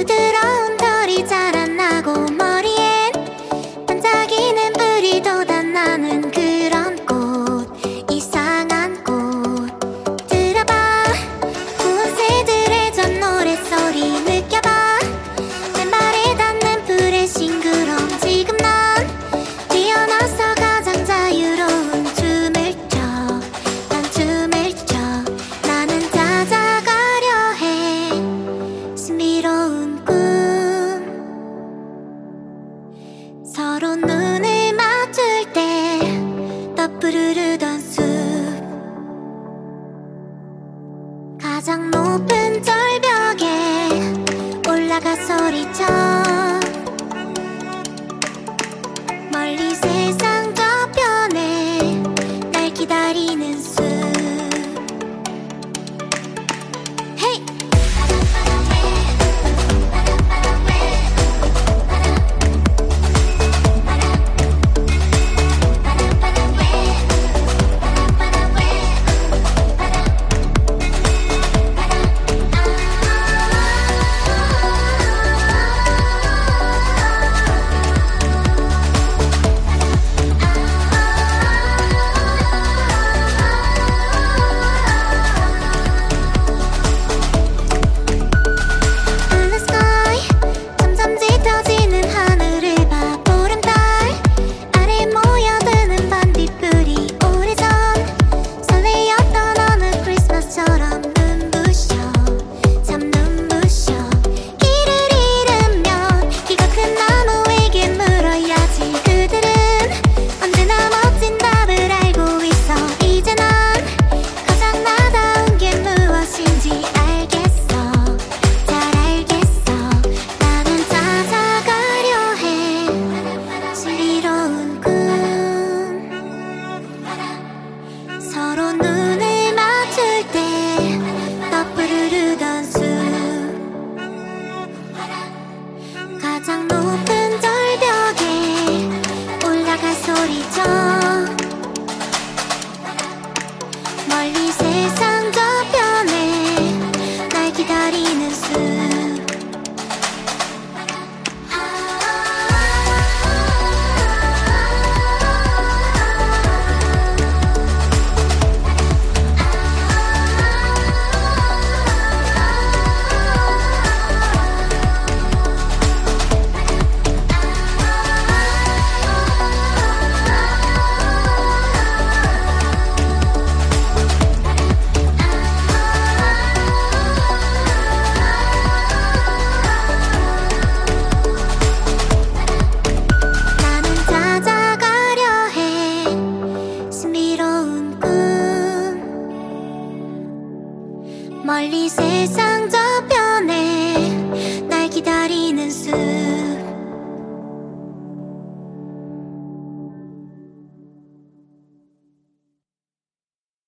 부드러운 털이잖아 가장 높은 절벽에 올라가 소리쳐. 가장 높은 절벽에 올라갈 소리죠. 멀리 세상 멀리 세상 저